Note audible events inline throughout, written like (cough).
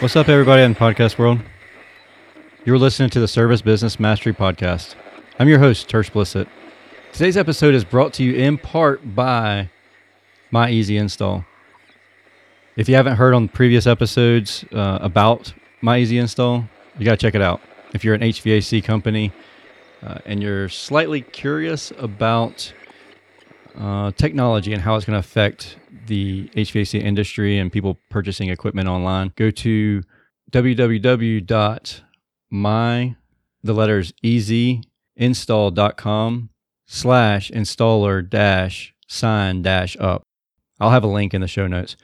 What's up, everybody in podcast world? You're listening to the Service Business Mastery Podcast. I'm your host, Tersh Blissett. Today's episode is brought to you in part by My Easy Install. If you haven't heard on previous episodes uh, about My Easy Install, you got to check it out. If you're an HVAC company uh, and you're slightly curious about uh, technology and how it's going to affect the HVAC industry and people purchasing equipment online, go to www.my the letters easyinstall.com slash installer dash sign dash up. I'll have a link in the show notes.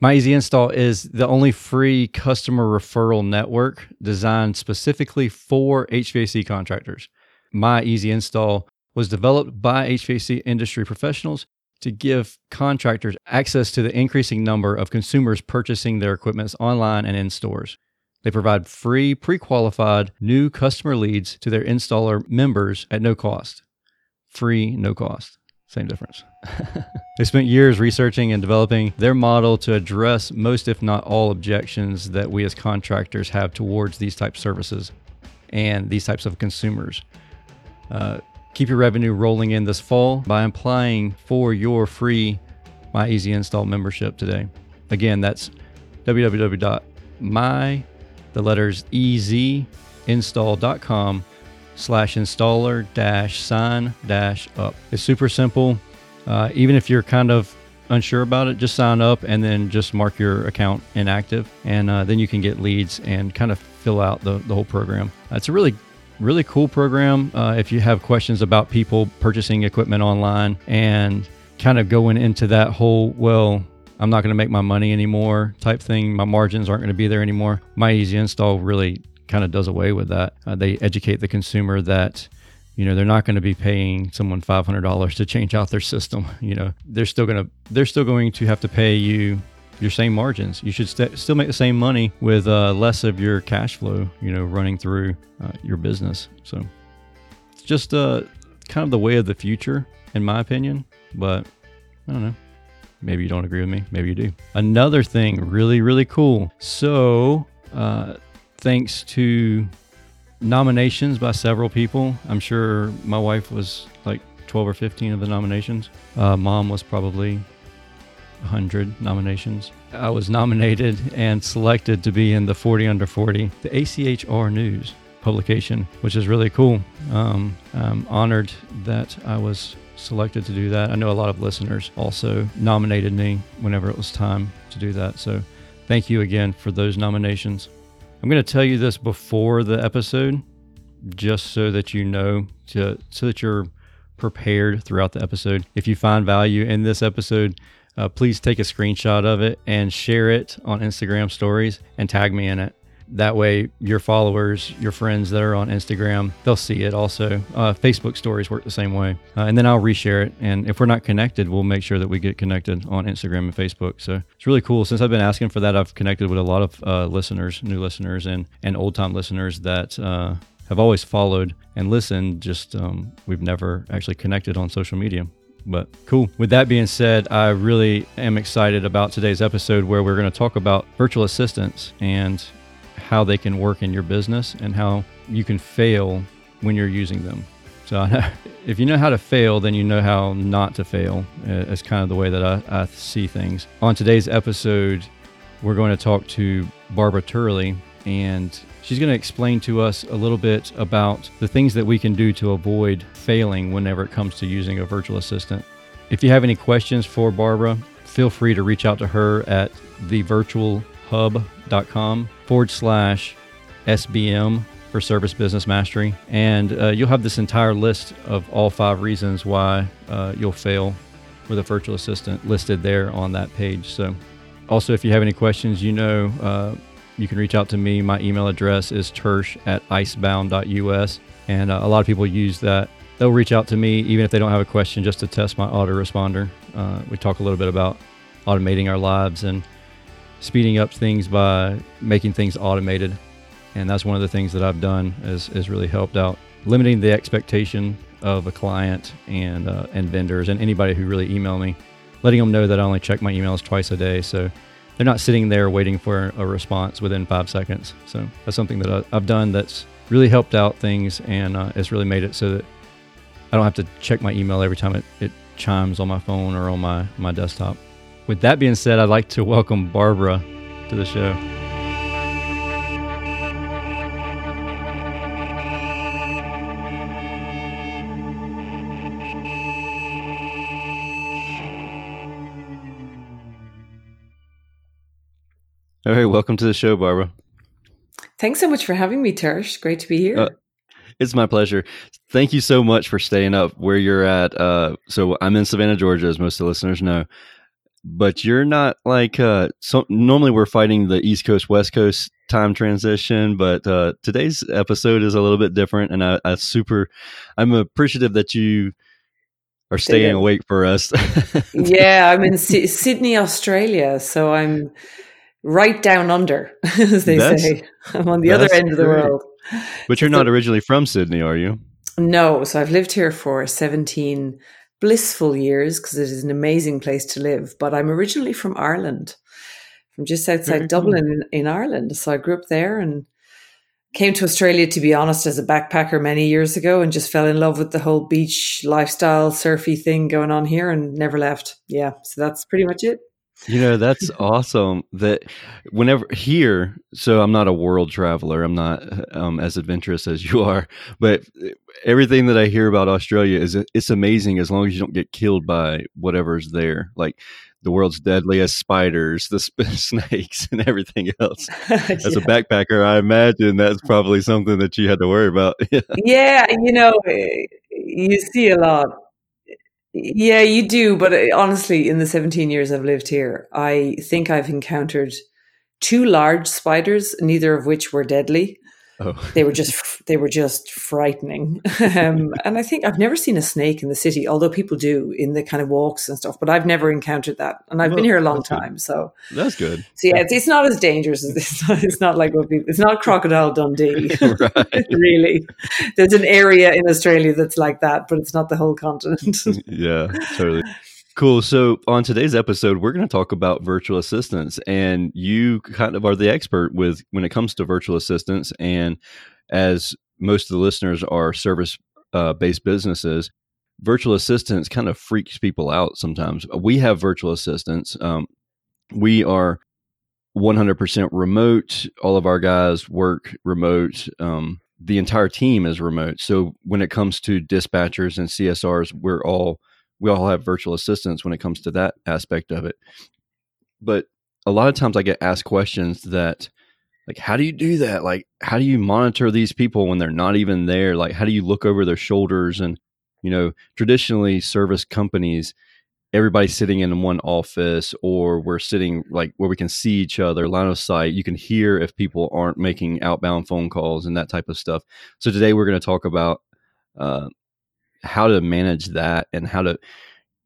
My Easy Install is the only free customer referral network designed specifically for HVAC contractors. My Easy Install was developed by HVAC industry professionals to give contractors access to the increasing number of consumers purchasing their equipment online and in stores. They provide free, pre qualified new customer leads to their installer members at no cost. Free, no cost. Same difference. (laughs) they spent years researching and developing their model to address most, if not all, objections that we as contractors have towards these types of services and these types of consumers. Uh, keep your revenue rolling in this fall by applying for your free My Easy Install membership today. Again, that's www.my the letters easyinstall.com slash installer dash sign dash up. It's super simple. Uh, even if you're kind of unsure about it, just sign up and then just mark your account inactive, and uh, then you can get leads and kind of fill out the, the whole program. Uh, it's a really really cool program. Uh, if you have questions about people purchasing equipment online and kind of going into that whole, well, I'm not going to make my money anymore type thing, my margins aren't going to be there anymore. My Easy Install really kind of does away with that. Uh, they educate the consumer that you know they're not going to be paying someone $500 to change out their (laughs) system you know they're still going to they're still going to have to pay you your same margins. You should st- still make the same money with uh, less of your cash flow, you know, running through uh, your business. So it's just uh, kind of the way of the future, in my opinion. But I don't know. Maybe you don't agree with me. Maybe you do. Another thing, really, really cool. So, uh, thanks to nominations by several people, I'm sure my wife was like 12 or 15 of the nominations. Uh, mom was probably 100 nominations. I was nominated and selected to be in the 40 under 40, the ACHR News publication, which is really cool. Um, I'm honored that I was selected to do that. I know a lot of listeners also nominated me whenever it was time to do that. So thank you again for those nominations. I'm going to tell you this before the episode, just so that you know, to, so that you're prepared throughout the episode. If you find value in this episode, uh, please take a screenshot of it and share it on Instagram stories and tag me in it. That way, your followers, your friends that are on Instagram, they'll see it also. Uh, Facebook stories work the same way. Uh, and then I'll reshare it. And if we're not connected, we'll make sure that we get connected on Instagram and Facebook. So it's really cool. Since I've been asking for that, I've connected with a lot of uh, listeners, new listeners, and, and old time listeners that uh, have always followed and listened. Just um, we've never actually connected on social media. But cool. With that being said, I really am excited about today's episode where we're going to talk about virtual assistants and how they can work in your business and how you can fail when you're using them. So, (laughs) if you know how to fail, then you know how not to fail. Uh, it's kind of the way that I, I see things. On today's episode, we're going to talk to Barbara Turley, and she's going to explain to us a little bit about the things that we can do to avoid failing whenever it comes to using a virtual assistant. If you have any questions for Barbara, feel free to reach out to her at thevirtualhub.com forward slash SBM for Service Business Mastery. And uh, you'll have this entire list of all five reasons why uh, you'll fail with a virtual assistant listed there on that page. So, also, if you have any questions, you know, uh, you can reach out to me. My email address is tersh at icebound.us. And uh, a lot of people use that. They'll reach out to me even if they don't have a question just to test my autoresponder. Uh, we talk a little bit about automating our lives and speeding up things by making things automated. And that's one of the things that I've done is, is really helped out limiting the expectation of a client and uh, and vendors and anybody who really email me, letting them know that I only check my emails twice a day. So they're not sitting there waiting for a response within five seconds. So that's something that I've done that's really helped out things and uh, it's really made it so that I don't have to check my email every time it, it chimes on my phone or on my, my desktop. With that being said, I'd like to welcome Barbara to the show. All right, welcome to the show, Barbara. Thanks so much for having me, Tersh. Great to be here. Uh, it's my pleasure. Thank you so much for staying up where you're at. Uh, so I'm in Savannah, Georgia, as most of the listeners know. But you're not like uh, so. Normally, we're fighting the East Coast West Coast time transition, but uh, today's episode is a little bit different, and I, I super, I'm appreciative that you are staying awake for us. (laughs) yeah, I'm in C- Sydney, Australia, so I'm right down under, (laughs) as they that's, say. I'm on the other end of the world. But you're not originally from Sydney, are you? No. So I've lived here for 17 blissful years because it is an amazing place to live. But I'm originally from Ireland, from just outside Very Dublin cool. in, in Ireland. So I grew up there and came to Australia, to be honest, as a backpacker many years ago and just fell in love with the whole beach lifestyle, surfy thing going on here and never left. Yeah. So that's pretty much it. You know, that's awesome that whenever here, so I'm not a world traveler, I'm not um, as adventurous as you are, but everything that I hear about Australia is it's amazing as long as you don't get killed by whatever's there. Like the world's deadliest spiders, the sp- (laughs) snakes, and everything else. (laughs) As yeah. a backpacker, I imagine that's probably something that you had to worry about. (laughs) yeah, you know, eh, you see a lot yeah, you do. But uh, honestly, in the 17 years I've lived here, I think I've encountered two large spiders, neither of which were deadly. Oh. they were just they were just frightening, um, (laughs) and I think I've never seen a snake in the city, although people do in the kind of walks and stuff. But I've never encountered that, and I've well, been here a long time, good. so that's good. So yeah, it's, it's not as dangerous as it's not, it's not like what people, it's not crocodile Dundee, (laughs) (laughs) really. There's an area in Australia that's like that, but it's not the whole continent. yeah, totally. Cool. So on today's episode, we're going to talk about virtual assistants, and you kind of are the expert with when it comes to virtual assistants. And as most of the listeners are service uh, based businesses, virtual assistants kind of freaks people out sometimes. We have virtual assistants. Um, we are 100% remote. All of our guys work remote. Um, the entire team is remote. So when it comes to dispatchers and CSRs, we're all we all have virtual assistants when it comes to that aspect of it. But a lot of times I get asked questions that like how do you do that? Like how do you monitor these people when they're not even there? Like how do you look over their shoulders and you know, traditionally service companies everybody's sitting in one office or we're sitting like where we can see each other line of sight you can hear if people aren't making outbound phone calls and that type of stuff so today we're going to talk about uh, how to manage that and how to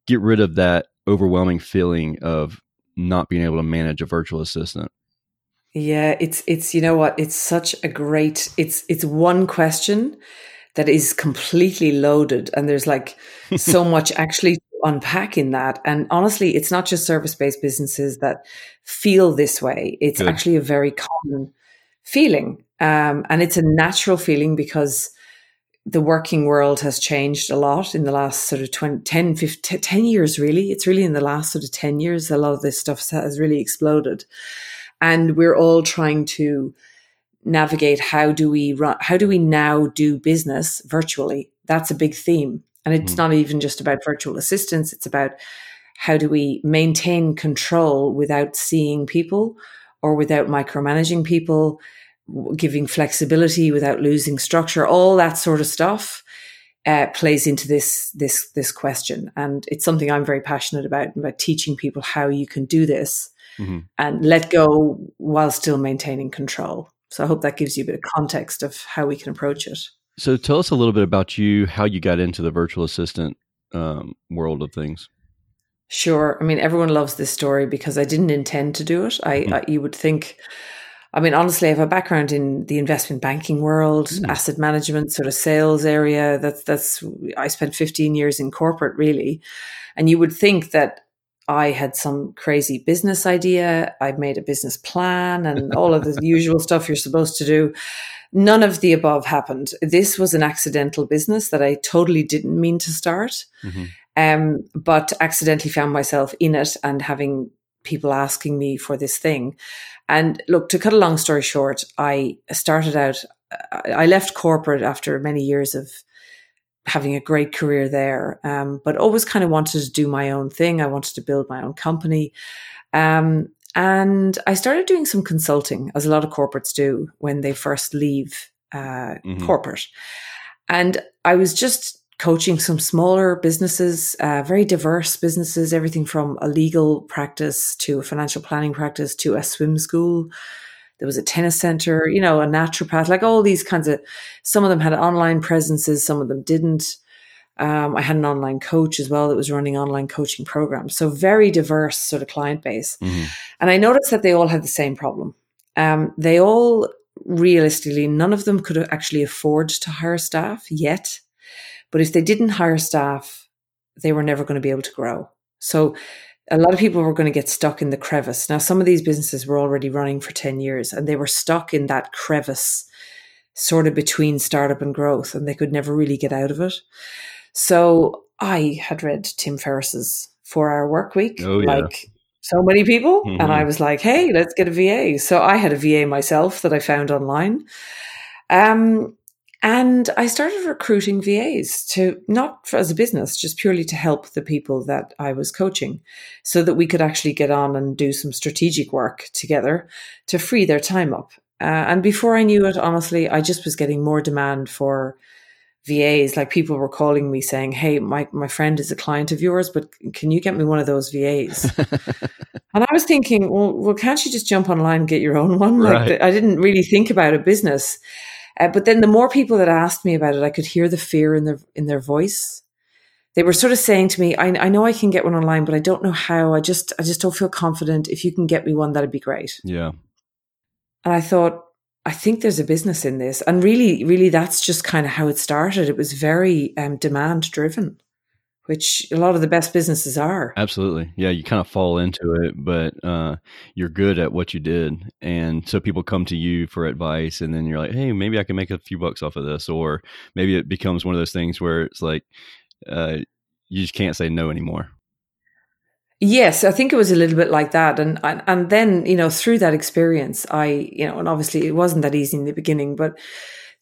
get rid of that overwhelming feeling of not being able to manage a virtual assistant. Yeah, it's it's you know what, it's such a great it's it's one question that is completely loaded and there's like so (laughs) much actually to unpack in that and honestly it's not just service-based businesses that feel this way it's Good. actually a very common feeling um, and it's a natural feeling because the working world has changed a lot in the last sort of 20, 10, 15, 10 years, really. It's really in the last sort of 10 years, a lot of this stuff has really exploded. And we're all trying to navigate how do we run, how do we now do business virtually? That's a big theme. And it's mm. not even just about virtual assistants. It's about how do we maintain control without seeing people or without micromanaging people? Giving flexibility without losing structure, all that sort of stuff uh, plays into this this this question, and it's something I'm very passionate about about teaching people how you can do this mm-hmm. and let go while still maintaining control. So I hope that gives you a bit of context of how we can approach it. So tell us a little bit about you, how you got into the virtual assistant um, world of things. Sure. I mean, everyone loves this story because I didn't intend to do it. I, mm-hmm. I you would think I mean, honestly, I have a background in the investment banking world, mm. asset management, sort of sales area. That's that's I spent 15 years in corporate, really, and you would think that I had some crazy business idea. I'd made a business plan and (laughs) all of the usual stuff you're supposed to do. None of the above happened. This was an accidental business that I totally didn't mean to start, mm-hmm. um, but accidentally found myself in it and having people asking me for this thing. And look, to cut a long story short, I started out, I left corporate after many years of having a great career there, um, but always kind of wanted to do my own thing. I wanted to build my own company. Um, and I started doing some consulting, as a lot of corporates do when they first leave uh, mm-hmm. corporate. And I was just coaching some smaller businesses, uh, very diverse businesses, everything from a legal practice to a financial planning practice to a swim school there was a tennis center, you know, a naturopath, like all these kinds of, some of them had online presences, some of them didn't. Um, I had an online coach as well that was running online coaching programs. So very diverse sort of client base. Mm-hmm. And I noticed that they all had the same problem. Um, they all realistically, none of them could actually afford to hire staff yet. But if they didn't hire staff, they were never going to be able to grow. So a lot of people were going to get stuck in the crevice. Now, some of these businesses were already running for 10 years and they were stuck in that crevice sort of between startup and growth and they could never really get out of it. So I had read Tim Ferriss's four hour work week, oh, yeah. like so many people. Mm-hmm. And I was like, hey, let's get a VA. So I had a VA myself that I found online. Um, and I started recruiting VAs to not for, as a business, just purely to help the people that I was coaching so that we could actually get on and do some strategic work together to free their time up. Uh, and before I knew it, honestly, I just was getting more demand for VAs. Like people were calling me saying, Hey, my, my friend is a client of yours, but can you get me one of those VAs? (laughs) and I was thinking, well, well, can't you just jump online and get your own one? Like right. I didn't really think about a business. Uh, but then the more people that asked me about it, I could hear the fear in their in their voice. They were sort of saying to me, I, I know I can get one online, but I don't know how. I just I just don't feel confident. If you can get me one, that'd be great. Yeah. And I thought, I think there's a business in this. And really, really that's just kind of how it started. It was very um, demand driven which a lot of the best businesses are. Absolutely. Yeah, you kind of fall into it, but uh, you're good at what you did. And so people come to you for advice, and then you're like, hey, maybe I can make a few bucks off of this. Or maybe it becomes one of those things where it's like, uh, you just can't say no anymore. Yes, I think it was a little bit like that, and, and and then you know through that experience, I you know, and obviously it wasn't that easy in the beginning, but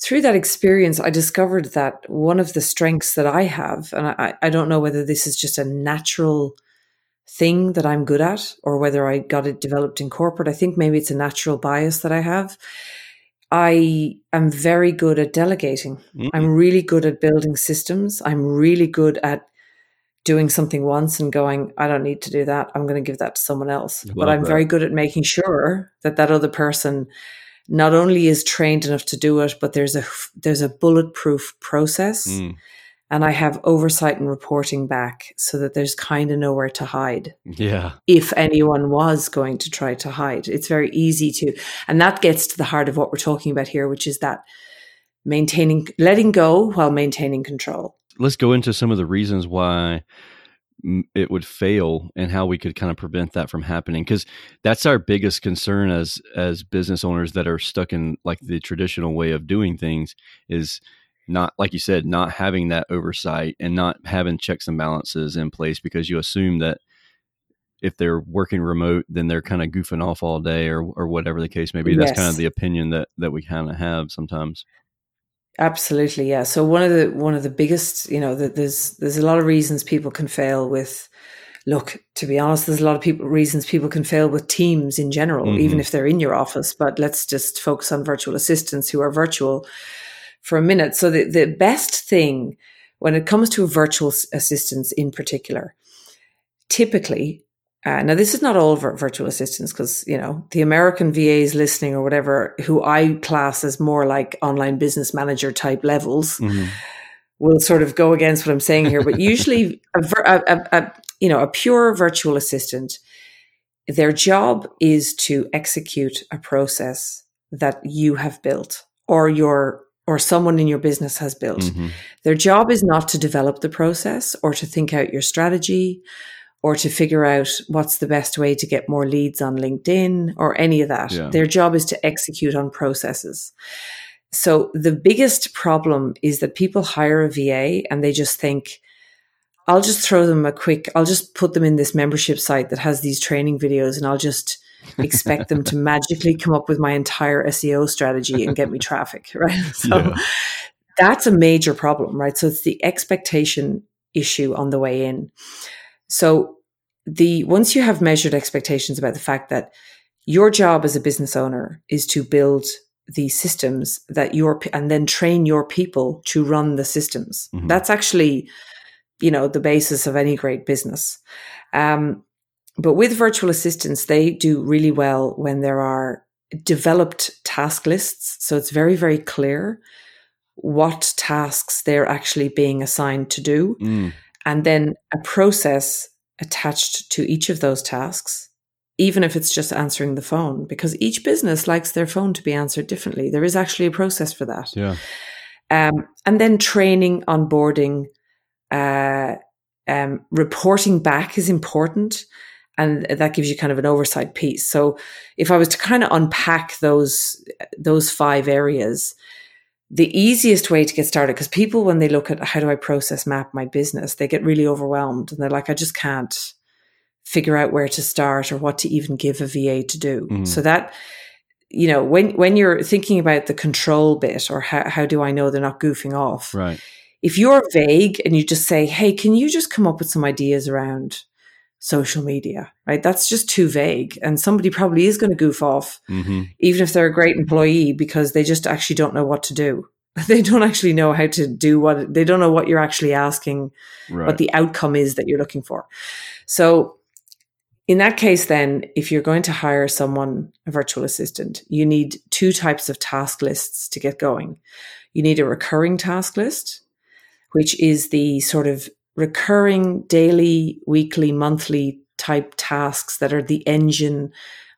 through that experience, I discovered that one of the strengths that I have, and I, I don't know whether this is just a natural thing that I'm good at or whether I got it developed in corporate. I think maybe it's a natural bias that I have. I am very good at delegating. Mm-hmm. I'm really good at building systems. I'm really good at doing something once and going, I don't need to do that. I'm going to give that to someone else. but I'm that. very good at making sure that that other person not only is trained enough to do it, but there's a there's a bulletproof process. Mm. And I have oversight and reporting back so that there's kind of nowhere to hide. Yeah. If anyone was going to try to hide, it's very easy to. And that gets to the heart of what we're talking about here, which is that maintaining, letting go while maintaining control. Let's go into some of the reasons why it would fail and how we could kind of prevent that from happening because that's our biggest concern as as business owners that are stuck in like the traditional way of doing things is not like you said not having that oversight and not having checks and balances in place because you assume that if they're working remote then they're kind of goofing off all day or or whatever the case may be. That's kind of the opinion that that we kind of have sometimes Absolutely, yeah. So one of the one of the biggest, you know, that there's there's a lot of reasons people can fail with. Look, to be honest, there's a lot of people reasons people can fail with teams in general, mm-hmm. even if they're in your office. But let's just focus on virtual assistants who are virtual for a minute. So the the best thing when it comes to virtual assistants in particular, typically uh, now, this is not all virtual assistants because, you know, the American VAs listening or whatever, who I class as more like online business manager type levels, mm-hmm. will sort of go against what I'm saying here. But usually, (laughs) a, a, a, you know, a pure virtual assistant, their job is to execute a process that you have built or your or someone in your business has built. Mm-hmm. Their job is not to develop the process or to think out your strategy or to figure out what's the best way to get more leads on LinkedIn or any of that. Yeah. Their job is to execute on processes. So the biggest problem is that people hire a VA and they just think, I'll just throw them a quick, I'll just put them in this membership site that has these training videos and I'll just expect them to (laughs) magically come up with my entire SEO strategy and get me traffic, (laughs) right? So yeah. that's a major problem, right? So it's the expectation issue on the way in. So the once you have measured expectations about the fact that your job as a business owner is to build the systems that your and then train your people to run the systems. Mm-hmm. That's actually, you know, the basis of any great business. Um, but with virtual assistants, they do really well when there are developed task lists. So it's very, very clear what tasks they're actually being assigned to do. Mm. And then a process attached to each of those tasks, even if it's just answering the phone, because each business likes their phone to be answered differently. There is actually a process for that. Yeah. Um, and then training, onboarding, uh, um, reporting back is important. And that gives you kind of an oversight piece. So if I was to kind of unpack those, those five areas, the easiest way to get started, because people, when they look at how do I process map my business, they get really overwhelmed and they're like, I just can't figure out where to start or what to even give a VA to do. Mm. So that, you know, when, when you're thinking about the control bit or how, how do I know they're not goofing off? Right. If you're vague and you just say, Hey, can you just come up with some ideas around social media, right? That's just too vague. And somebody probably is going to goof off, mm-hmm. even if they're a great employee, because they just actually don't know what to do. (laughs) They don't actually know how to do what they don't know what you're actually asking, right. what the outcome is that you're looking for. So, in that case, then, if you're going to hire someone, a virtual assistant, you need two types of task lists to get going. You need a recurring task list, which is the sort of recurring daily, weekly, monthly type tasks that are the engine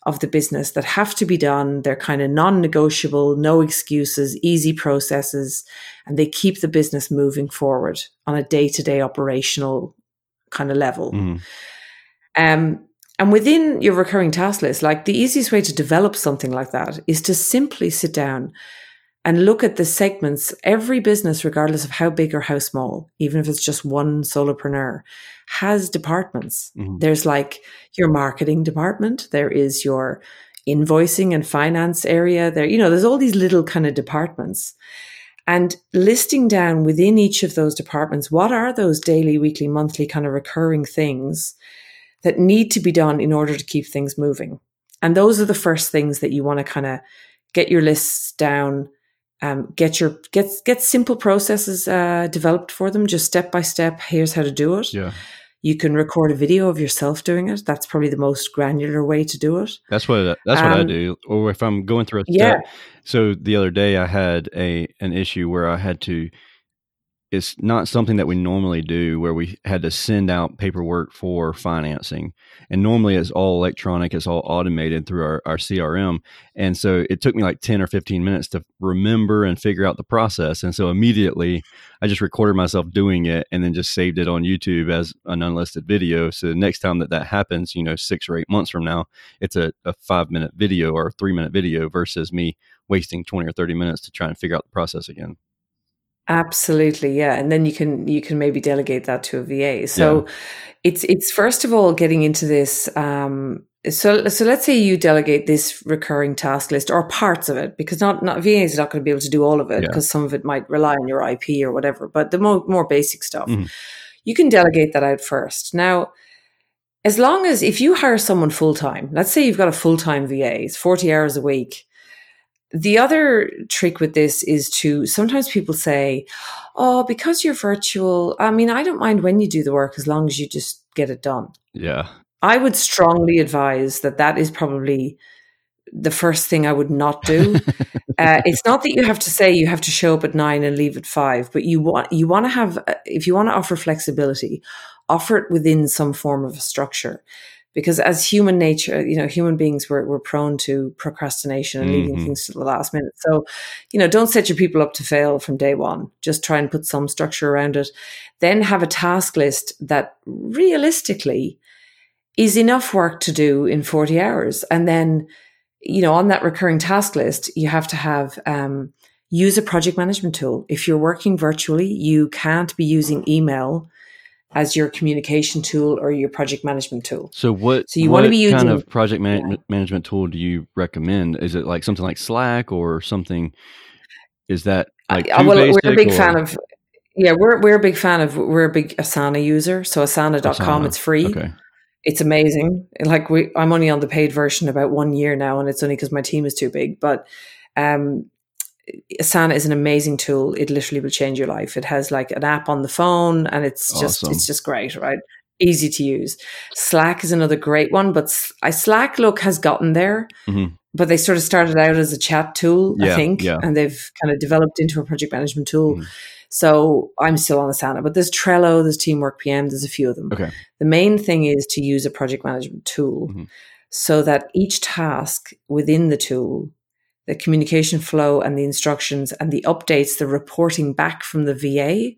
of the business that have to be done. They're kind of non negotiable, no excuses, easy processes, and they keep the business moving forward on a day to day operational kind of level. Mm. Um, and within your recurring task list, like the easiest way to develop something like that is to simply sit down and look at the segments. Every business, regardless of how big or how small, even if it's just one solopreneur, has departments. Mm-hmm. There's like your marketing department, there is your invoicing and finance area. There, you know, there's all these little kind of departments. And listing down within each of those departments, what are those daily, weekly, monthly kind of recurring things that need to be done in order to keep things moving? And those are the first things that you want to kind of get your lists down, um, get your get get simple processes uh, developed for them, just step by step. Here's how to do it. Yeah. You can record a video of yourself doing it. That's probably the most granular way to do it. That's what that's um, what I um, do. Or if I'm going through a step. Yeah. So the other day I had a an issue where I had to it's not something that we normally do where we had to send out paperwork for financing. And normally it's all electronic, it's all automated through our, our CRM. And so it took me like 10 or 15 minutes to remember and figure out the process. And so immediately I just recorded myself doing it and then just saved it on YouTube as an unlisted video. So the next time that that happens, you know, six or eight months from now, it's a, a five minute video or three minute video versus me wasting 20 or 30 minutes to try and figure out the process again. Absolutely, yeah, and then you can you can maybe delegate that to a VA. So yeah. it's it's first of all getting into this. Um, so so let's say you delegate this recurring task list or parts of it because not not VA is not going to be able to do all of it because yeah. some of it might rely on your IP or whatever. But the more more basic stuff, mm-hmm. you can delegate that out first. Now, as long as if you hire someone full time, let's say you've got a full time VA, it's forty hours a week the other trick with this is to sometimes people say, Oh, because you're virtual, I mean, I don't mind when you do the work as long as you just get it done. Yeah. I would strongly advise that that is probably the first thing I would not do. (laughs) uh, it's not that you have to say you have to show up at nine and leave at five, but you want you want to have uh, if you want to offer flexibility, offer it within some form of a structure because as human nature, you know, human beings we're, we're prone to procrastination and leaving mm-hmm. things to the last minute. So, you know, don't set your people up to fail from day one. Just try and put some structure around it. Then have a task list that realistically is enough work to do in 40 hours. And then, you know, on that recurring task list, you have to have, um, use a project management tool. If you're working virtually, you can't be using email as your communication tool or your project management tool. So what? So you want to be using kind of project man- yeah. management tool do you recommend? Is it like something like Slack or something? Is that like uh, well, we're a big or? fan of. Yeah, we're we're a big fan of. We're a big Asana user. So Asana.com, Asana. it's free. Okay. It's amazing. Like we, I'm only on the paid version about one year now, and it's only because my team is too big. But um, Asana is an amazing tool. It literally will change your life. It has like an app on the phone and it's just it's just great, right? Easy to use. Slack is another great one, but I Slack look has gotten there. Mm-hmm. But they sort of started out as a chat tool, yeah, I think, yeah. and they've kind of developed into a project management tool. Mm-hmm. So I'm still on Asana, but there's Trello, there's Teamwork PM, there's a few of them. Okay. The main thing is to use a project management tool mm-hmm. so that each task within the tool the communication flow and the instructions and the updates, the reporting back from the VA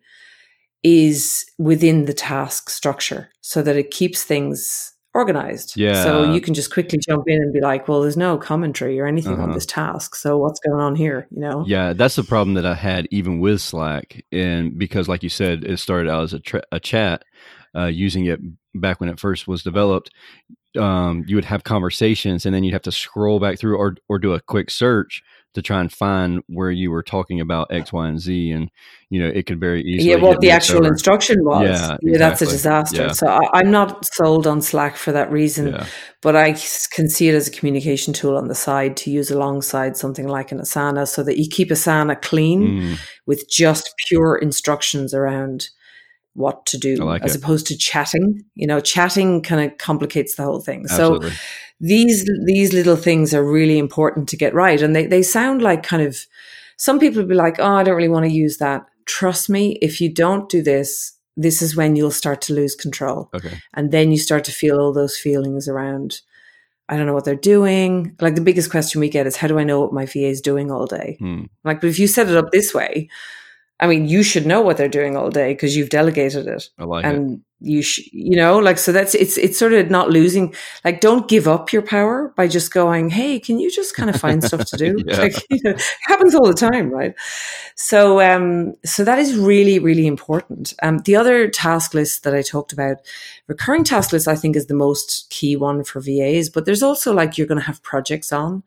is within the task structure so that it keeps things organized. Yeah. So you can just quickly jump in and be like, well, there's no commentary or anything uh-huh. on this task. So what's going on here? You know? Yeah. That's the problem that I had even with Slack. And because, like you said, it started out as a, tra- a chat, uh, using it back when it first was developed um, you would have conversations and then you'd have to scroll back through or or do a quick search to try and find where you were talking about X, Y, and Z, and you know it could very easily. Yeah, what the actual over. instruction was. Yeah, exactly. yeah, that's a disaster. Yeah. So I, am not sold on Slack for that reason, yeah. but I can see it as a communication tool on the side to use alongside something like an Asana, so that you keep Asana clean mm. with just pure instructions around what to do like as it. opposed to chatting. You know, chatting kind of complicates the whole thing. Absolutely. So these these little things are really important to get right. And they, they sound like kind of some people be like, oh, I don't really want to use that. Trust me, if you don't do this, this is when you'll start to lose control. Okay. And then you start to feel all those feelings around, I don't know what they're doing. Like the biggest question we get is, how do I know what my VA is doing all day? Hmm. Like, but if you set it up this way, I mean, you should know what they're doing all day because you've delegated it. I like and it. you sh- you know, like so that's it's it's sort of not losing. Like, don't give up your power by just going, "Hey, can you just kind of find stuff to do?" (laughs) yeah. (laughs) Like, you know, it happens all the time, right? So, um, so that is really really important. Um, the other task list that I talked about, recurring task list, I think is the most key one for VAs. But there's also like you're going to have projects on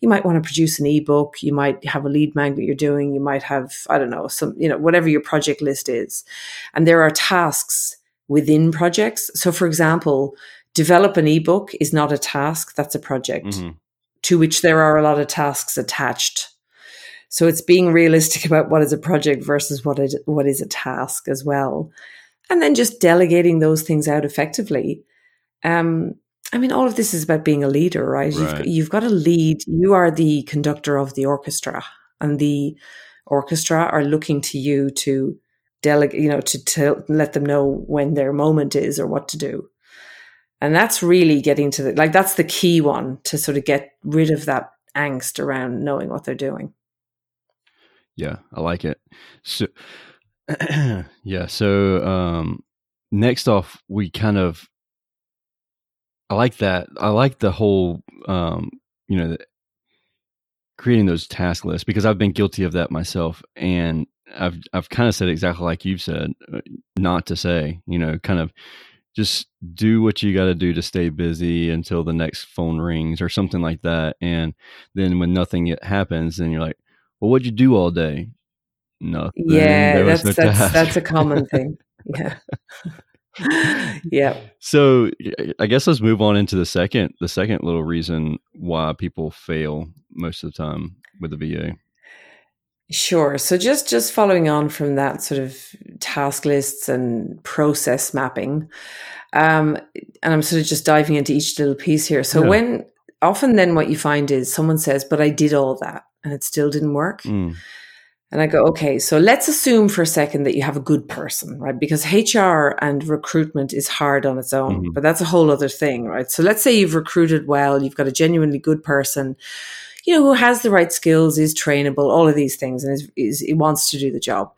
you might want to produce an ebook, you might have a lead magnet you're doing, you might have, I don't know, some, you know, whatever your project list is. And there are tasks within projects. So, for example, develop an ebook is not a task, that's a project mm-hmm. to which there are a lot of tasks attached. So it's being realistic (laughs) about what is a project versus what is, what is a task as well. And then just delegating those things out effectively. Um, I mean, all of this is about being a leader, right? right. You've, you've got to lead. You are the conductor of the orchestra, and the orchestra are looking to you to delegate, you know, to, to let them know when their moment is or what to do. And that's really getting to the, like, that's the key one to sort of get rid of that angst around knowing what they're doing. Yeah, I like it. So, (clears throat) yeah. So, um, next off, we kind of I like that. I like the whole, um, you know, creating those task lists because I've been guilty of that myself, and I've I've kind of said exactly like you've said, uh, not to say, you know, kind of just do what you got to do to stay busy until the next phone rings or something like that, and then when nothing happens, then you're like, well, what'd you do all day? Nothing. Yeah, that's no that's that's a common thing. (laughs) Yeah. (laughs) (laughs) yeah. So I guess let's move on into the second the second little reason why people fail most of the time with the VA. Sure. So just just following on from that sort of task lists and process mapping, um, and I'm sort of just diving into each little piece here. So yeah. when often then what you find is someone says, "But I did all that and it still didn't work." Mm. And I go, okay, so let's assume for a second that you have a good person, right? Because HR and recruitment is hard on its own, mm-hmm. but that's a whole other thing, right? So let's say you've recruited well, you've got a genuinely good person, you know, who has the right skills, is trainable, all of these things, and is, is he wants to do the job,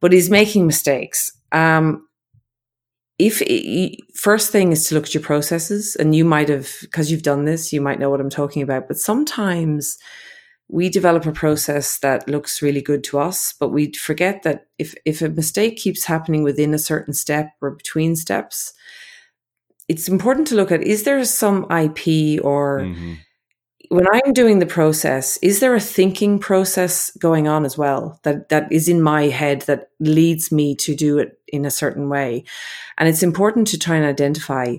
but he's making mistakes. Um, if it, first thing is to look at your processes and you might have because you've done this you might know what i'm talking about but sometimes we develop a process that looks really good to us but we forget that if if a mistake keeps happening within a certain step or between steps it's important to look at is there some ip or mm-hmm when I'm doing the process, is there a thinking process going on as well that, that is in my head that leads me to do it in a certain way? And it's important to try and identify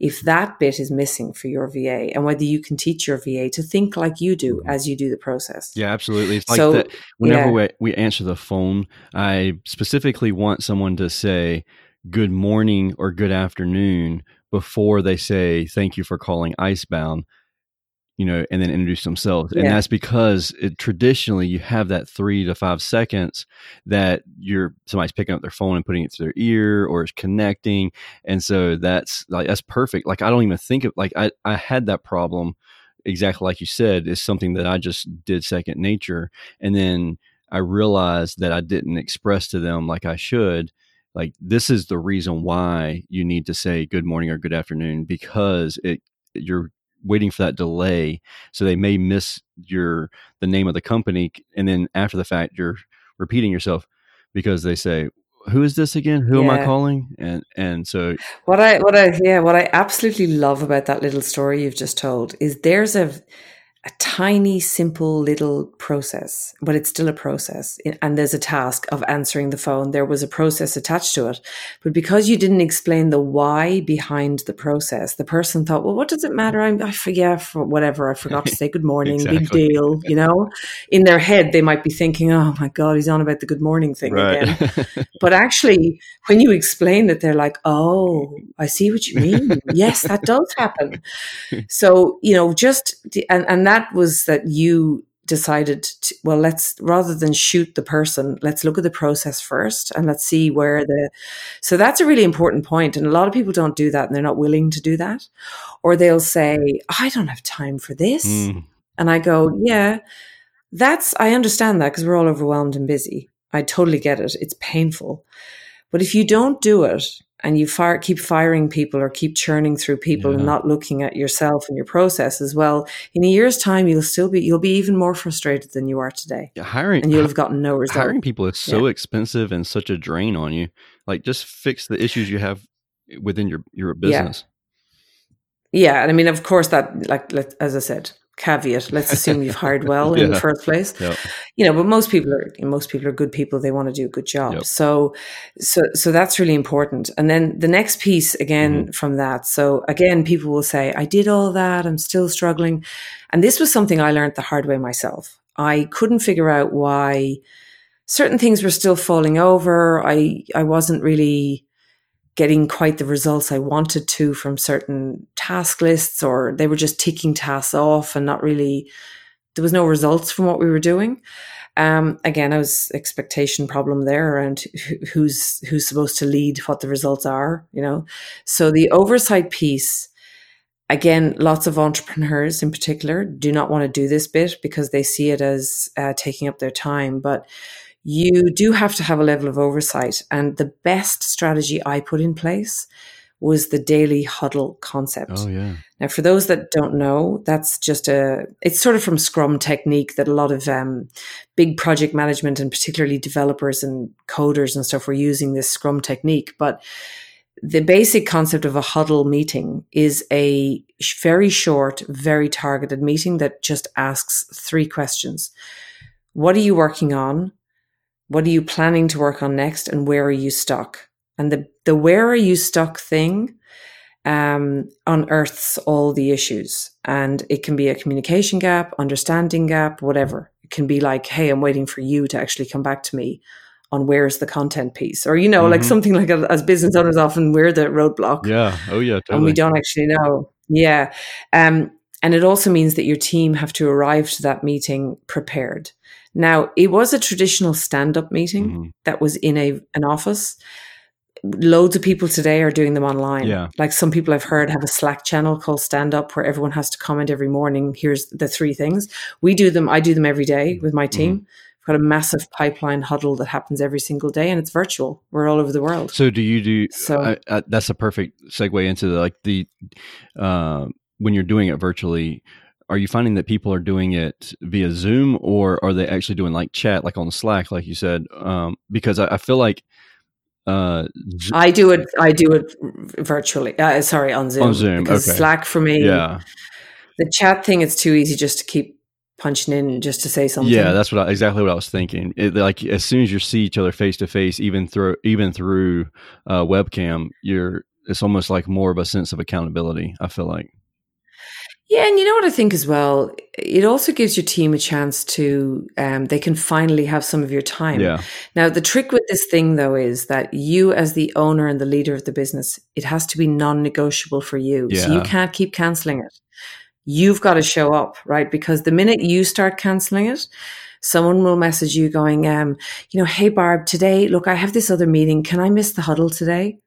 if that bit is missing for your VA and whether you can teach your VA to think like you do mm-hmm. as you do the process. Yeah, absolutely. It's like so, that whenever yeah. we, we answer the phone, I specifically want someone to say good morning or good afternoon before they say thank you for calling Icebound you know, and then introduce themselves. Yeah. And that's because it, traditionally you have that three to five seconds that you're somebody's picking up their phone and putting it to their ear or is connecting. And so that's like, that's perfect. Like, I don't even think of like, I, I had that problem exactly like you said, is something that I just did second nature. And then I realized that I didn't express to them like I should like this is the reason why you need to say good morning or good afternoon because it you're waiting for that delay so they may miss your the name of the company and then after the fact you're repeating yourself because they say who is this again who yeah. am i calling and and so what i what i yeah what i absolutely love about that little story you've just told is there's a a tiny, simple little process, but it's still a process. And there's a task of answering the phone. There was a process attached to it. But because you didn't explain the why behind the process, the person thought, well, what does it matter? I'm, I forget for whatever. I forgot to say good (laughs) morning, exactly. big deal. You know, in their head, they might be thinking, oh my God, he's on about the good morning thing right. again. (laughs) but actually, when you explain that, they're like, oh, I see what you mean. yes, that does happen. (laughs) So, you know, just, and, and that was that you decided to, well let's rather than shoot the person let's look at the process first and let's see where the so that's a really important point and a lot of people don't do that and they're not willing to do that. Or they'll say i don't have time for this. Mm. and i go yeah that's i understand that because we're all overwhelmed and busy. I totally get it. It's painful. But if you don't do it and you fire, keep firing people or keep churning through people yeah. and not looking at yourself and your process as well, in a year's time, you'll still be, you'll be even more frustrated than you are today. Yeah, hiring, and you'll have gotten no result. Hiring people is so yeah. expensive and such a drain on you. Like just fix the issues you have within your, your business. Yeah. yeah. And I mean, of course that, like, as I said, caveat. Let's assume you've (laughs) hired well yeah. in the first place. Yep. You know, but most people are most people are good people. They want to do a good job. Yep. So, so, so that's really important. And then the next piece again mm-hmm. from that. So again, people will say, "I did all that. I'm still struggling," and this was something I learned the hard way myself. I couldn't figure out why certain things were still falling over. I I wasn't really getting quite the results I wanted to from certain task lists, or they were just ticking tasks off and not really, there was no results from what we were doing. Um, again, I was expectation problem there around who's who's supposed to lead, what the results are, you know. So the oversight piece, again, lots of entrepreneurs in particular do not want to do this bit because they see it as uh, taking up their time, but you do have to have a level of oversight. And the best strategy I put in place was the daily huddle concept. Oh, yeah. Now, for those that don't know, that's just a, it's sort of from Scrum technique that a lot of um, big project management and particularly developers and coders and stuff were using this Scrum technique. But the basic concept of a huddle meeting is a very short, very targeted meeting that just asks three questions. What are you working on? What are you planning to work on next? And where are you stuck? And the, the where are you stuck thing um, unearths all the issues. And it can be a communication gap, understanding gap, whatever. It can be like, hey, I'm waiting for you to actually come back to me on where's the content piece or you know mm-hmm. like something like a, as business owners often we're the roadblock yeah oh yeah totally. and we don't actually know yeah um and it also means that your team have to arrive to that meeting prepared now, it was a traditional stand up meeting mm-hmm. that was in a an office. Loads of people today are doing them online. Yeah. Like some people I've heard have a Slack channel called Stand Up where everyone has to comment every morning. Here's the three things. We do them, I do them every day with my team. Mm-hmm. We've got a massive pipeline huddle that happens every single day, and it's virtual. We're all over the world. So, do you do? So I, I, that's a perfect segue into the, like the uh, when you're doing it virtually. Are you finding that people are doing it via Zoom, or are they actually doing like chat, like on Slack, like you said? Um, because I, I feel like uh, I do it. I do it virtually. Uh, sorry, on Zoom. On Zoom, because okay. Slack for me. yeah, The chat thing, it's too easy just to keep punching in just to say something. yeah, that's what I, exactly what I was thinking. It, like as soon as you see each other face to face, even through even through uh, webcam, you're it's almost like more of a sense of accountability. I feel like. Yeah, and you know what I think as well? It also gives your team a chance to, um, they can finally have some of your time. Yeah, Now, the trick with this thing, though, is that you, as the owner and the leader of the business, it has to be non negotiable for you. So you can't keep canceling it. You've got to show up, right? Because the minute you start canceling it, someone will message you going, um, you know, hey, Barb, today, look, I have this other meeting. Can I miss the huddle today?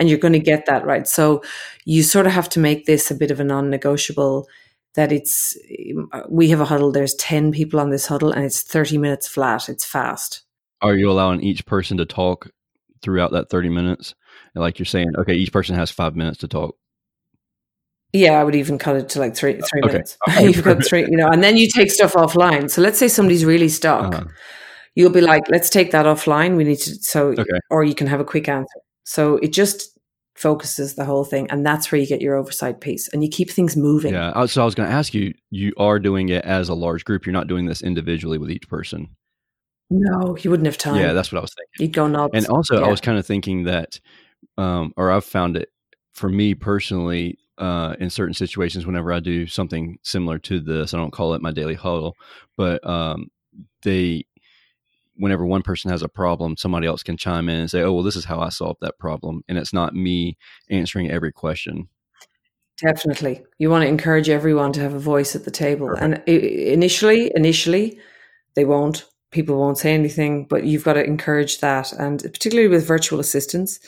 And you're going to get that, right? So you sort of have to make this a bit of a non negotiable that it's, um, uh, we have a huddle, there's 10 people on this huddle and it's 30 minutes flat. It's fast. are you allowing each person to talk throughout that thirty minutes? And like you're saying, okay, each person has five minutes to talk. Yeah, I would even cut it to like three uh, three Okay. minutes. Okay, (laughs) You've got three, you know, and then you take stuff offline. So let's say somebody's really stuck. Uh, You'll be like, let's take that offline. We need to so Okay. or you can have a quick answer. So it just focuses the whole thing. And that's where you get your oversight piece. And you keep things moving. yeah. So I was going to ask you, you are doing it as a large group. You're not doing this individually with each person. No, you wouldn't have time. Yeah, that's what I was thinking. You'd go nuts. And also, I was kind of thinking that, um, or I've found it for me personally, uh, in certain situations, whenever I do something similar to this, I don't call it my daily huddle, but um, they, whenever one person has a problem, somebody else can chime in and say, "Oh, well, this is how I solved that problem," and it's not me answering every question. Definitely. You want to encourage everyone to have a voice at the table. Perfect. And initially, initially, they won't. People won't say anything, but you've got to encourage that. And particularly with virtual assistants,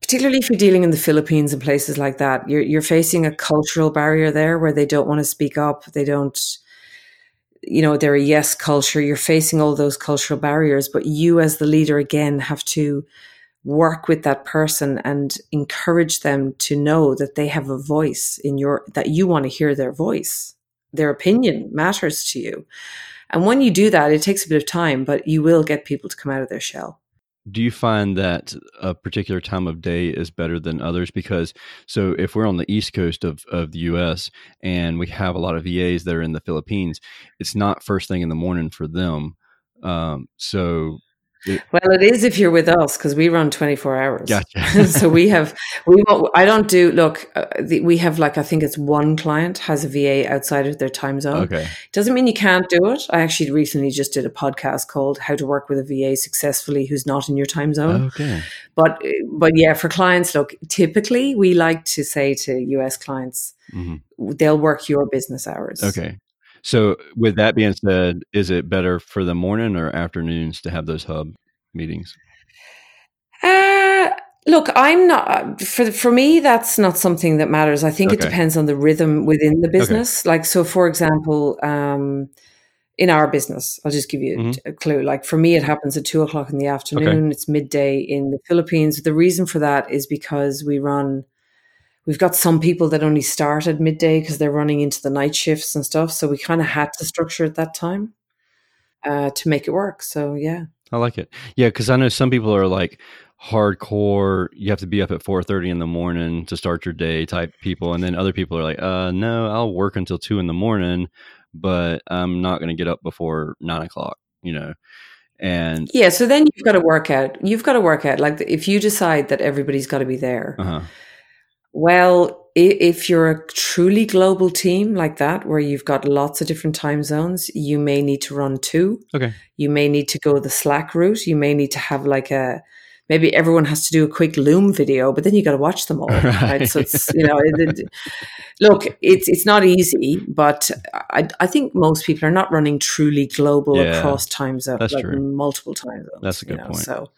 particularly if you're dealing in the Philippines and places like that, you're, you're facing a cultural barrier there where they don't want to speak up. They don't, you know, they're a yes culture. You're facing all those cultural barriers, but you as the leader again have to work with that person and encourage them to know that they have a voice in your that you want to hear their voice. Their opinion matters to you. And when you do that it takes a bit of time but you will get people to come out of their shell Do you find that a particular time of day is better than others? Because so if we're on the east coast of, of the U.S. and we have a lot of VAs that are in the Philippines, it's not first thing in the morning for them. Um, so well it is if you're with us because we run 24 hours gotcha. (laughs) so we have we won't, i don't do look uh, the, we have like i think it's one client has a va outside of their time zone okay. Doesn't mean you can't do it. I actually recently just did a podcast called "How to Work with a VA Successfully Who's Not in Your Time Zone." Okay. But but yeah, for clients, look, typically we like to say to US clients, hmm they'll work your business hours. Okay. So with that being said, is it better for the morning or afternoons to have those hub meetings? Uh, look, I'm not for for me. That's not something that matters. I think it depends on the rhythm within the business. Like so, for example, um, in our business, I'll just give you a- Mhm. a clue. Like for me, it happens at two o'clock in the afternoon. It's midday in the Philippines. The reason for that is because we run. We've got some people that only start at midday because they're running into the night shifts and stuff. So we kind of had to structure it that time uh, to make it work. So yeah. I like it. Yeah, because I know some people are like hardcore. You have to be up at four thirty in the morning to start your day type people, and then other people are like, uh, no, I'll work until two in the morning, but I'm not going to get up before nine o'clock. You know, and Yeah, so then you've got to work out. You've got to work out like if you decide that everybody's got to be there. uh-huh. Well, if you're a truly global team like that, where you've got lots of different time zones, you may need to run two. okay, You may need to go the Slack route. You may need to have like a maybe everyone has to do a quick Loom video, but then you got to watch them all, (laughs) right? Right. So it's you know, it, it- look, it's it's not easy, but I I think most people are not running truly global Yeah, across time zones, like true. multiple time zones. That's a you good know, point. So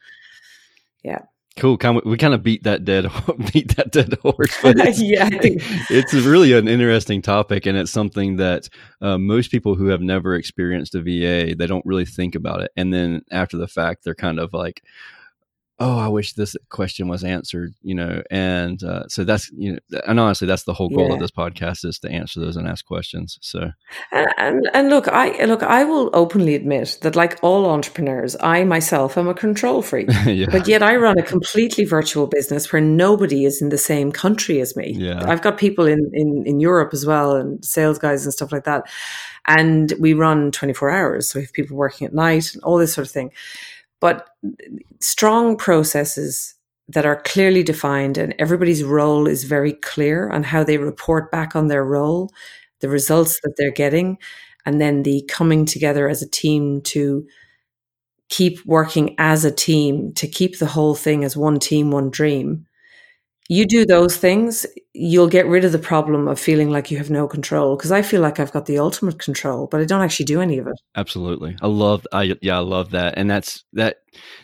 Cool. Kind of, we kind of beat that dead (laughs) beat that dead horse, but it's, (laughs) yeah, it's really an interesting topic, and it's something that uh, most people who have never experienced a VA they don't really think about it, and then after the fact, they're kind of like, oh, I wish this question was answered, you know. And uh, so that's you know, and honestly, that's the whole goal Yeah. of this podcast is to answer those and ask questions. So And, and and look, I look, I will openly admit that, like all entrepreneurs, I myself am a control freak. (laughs) yeah, But yet, I run a completely virtual business where nobody is in the same country as me. Yeah. I've got people in, in, in Europe as well, and sales guys and stuff like that. And we run 24 hours. So we have people working at night and all this sort of thing. But strong processes that are clearly defined, and everybody's role is very clear on how they report back on their role, the results that they're getting, and then the coming together as a team to keep working as a team to keep the whole thing as one team, one dream. You do those things, you'll get rid of the problem of feeling like you have no control. Because I feel like I've got the ultimate control, but I don't actually do any of it. absolutely. I love. I yeah, I love that, and that's that.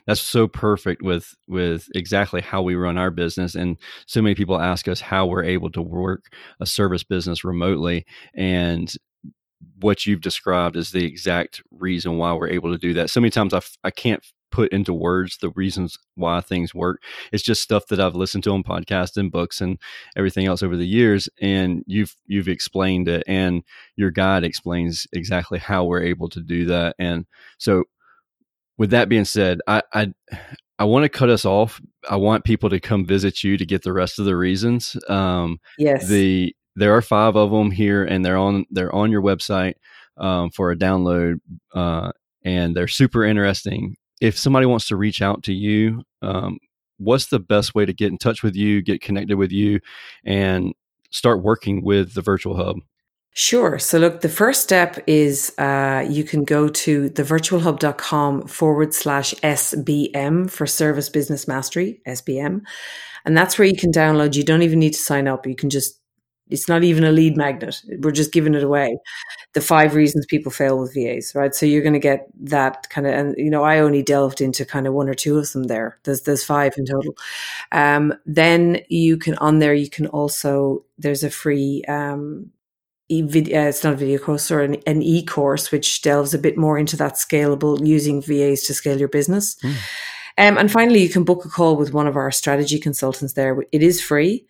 That's so perfect with with exactly how we run our business. And so many people ask us how we're able to work a service business remotely, and what you've described is the exact reason why we're able to do that. So many times I, can't put into words the reasons why things work. It's just stuff that I've listened to on podcasts and books and everything else over the years. And you've you've explained it, and your guide explains exactly how we're able to do that. And so, with that being said, I I, I want to cut us off. I want people to come visit you to get the rest of the reasons. Um, Yes. the there are five of them here and they're on they're on your website um, for a download uh, and they're super interesting if somebody wants to reach out to you um, what's the best way to get in touch with you get connected with you and start working with the virtual hub Sure. So, look, the first step is uh, you can go to thevirtualhub.com forward slash SBM for Service Business Mastery, SBM. And that's where you can download. You don't even need to sign up. You can just, it's not even a lead magnet. We're just giving it away. The five reasons people fail with VAs, right? So you're going to get that kind of, and you know, I only delved into kind of one or two of them there. There's there's five in total. Um, then you can on there. You can also there's a free um, e- vid- uh, it's not a video course or an, an e course which delves a bit more into that scalable using VAs to scale your business. Mm. Um, and finally, you can book a call with one of our strategy consultants there. It is free.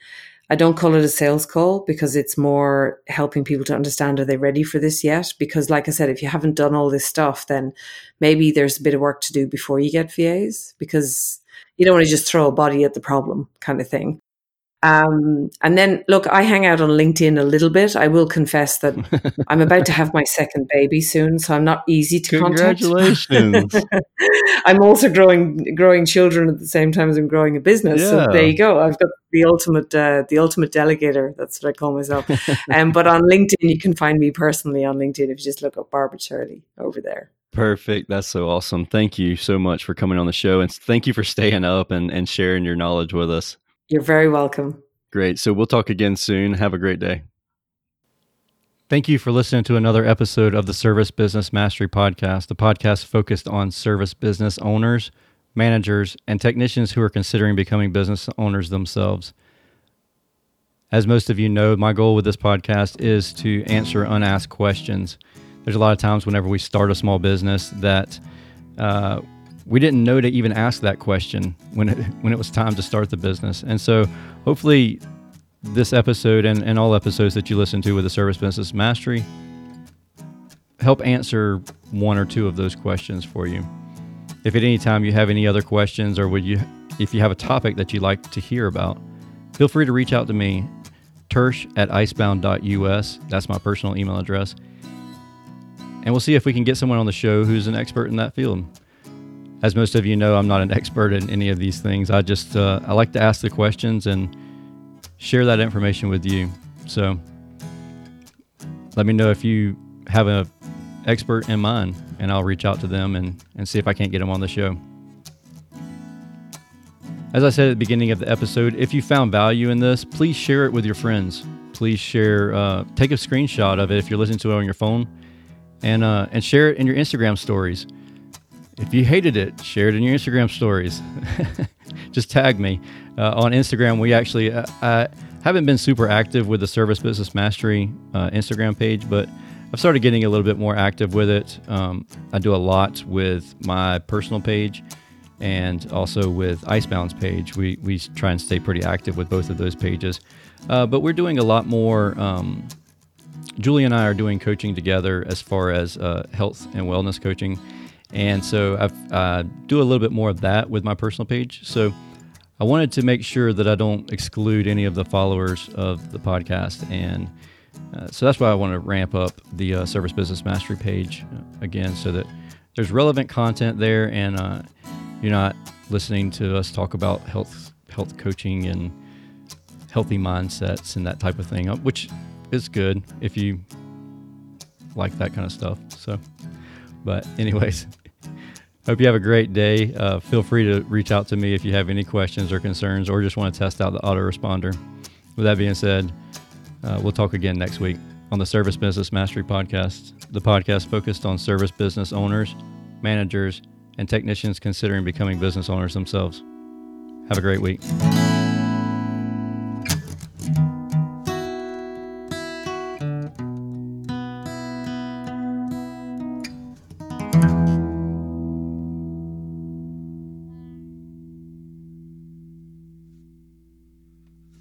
I don't call it a sales call because it's more helping people to understand are they ready for this yet? Because, like I said, if you haven't done all this stuff, then maybe there's a bit of work to do before you get VAs because you don't want to just throw a body at the problem kind of thing. Um, and then, look, I hang out on LinkedIn a little bit. I will confess that (laughs) I'm about to have my second baby soon, so I'm not easy to contact. congratulations (laughs) I'm also growing growing children at the same time as I'm growing a business. So there you go. I've got the ultimate uh, the ultimate delegator. That's what I call myself. (laughs) um, but on LinkedIn, you can find me personally on LinkedIn if you just look up Barbara Turley over there. Perfect. That's so awesome. Thank you so much for coming on the show and thank you for staying up and, and sharing your knowledge with us. You're very welcome. Great. So we'll talk again soon. Have a great day. Thank you for listening to another episode of the Service Business Mastery Podcast, the podcast focused on service business owners, managers, and technicians who are considering becoming business owners themselves. As most of you know, my goal with this podcast is to answer unasked questions. There's a lot of times whenever we start a small business that uh, we didn't know to even ask that question when it, (laughs) when it was time to start the business. And so hopefully this episode and, and all episodes that you listen to with the Service Business Mastery help answer one or two of those questions for you. If at any time you have any other questions or would you if you have a topic that you'd like to hear about, feel free to reach out to me, tersh at icebound.us. That's my personal email address. And we'll see if we can get someone on the show who's an expert in that field. As most of you know, I'm not an expert in any of these things. I just uh, I like to ask the questions and share that information with you. So let me know if you have an expert in mind, and I'll reach out to them and, and see if I can't get them on the show. As I said at the beginning of the episode, if you found value in this, please share it with your friends. Please share, uh, take a screenshot of it if you're listening to it on your phone, and uh, and share it in your Instagram stories. If you hated it, share it in your Instagram stories. (laughs) just tag me uh, on Instagram. We actually uh, I haven't been super active with the Service Business Mastery uh, Instagram page, but I've started getting a little bit more active with it. Um, I do a lot with my personal page and also with Icebound's page. We, we try and stay pretty active with both of those pages. Uh, but we're doing a lot more. Um, Julie and I are doing coaching together as far as uh, health and wellness coaching. And so I uh, do a little bit more of that with my personal page. So I wanted to make sure that I don't exclude any of the followers of the podcast. And uh, so that's why I want to ramp up the uh, Service Business Mastery page uh, again so that there's relevant content there and uh, you're not listening to us talk about health, health coaching and healthy mindsets and that type of thing, uh, which is good if you like that kind of stuff. So, but anyways, hope you have a great day. Uh, feel free to reach out to me if you have any questions or concerns or just want to test out the autoresponder. With that being said, uh, we'll talk again next week on the Service Business Mastery Podcast, the podcast focused on service business owners, managers, and technicians considering becoming business owners themselves. Have a great week.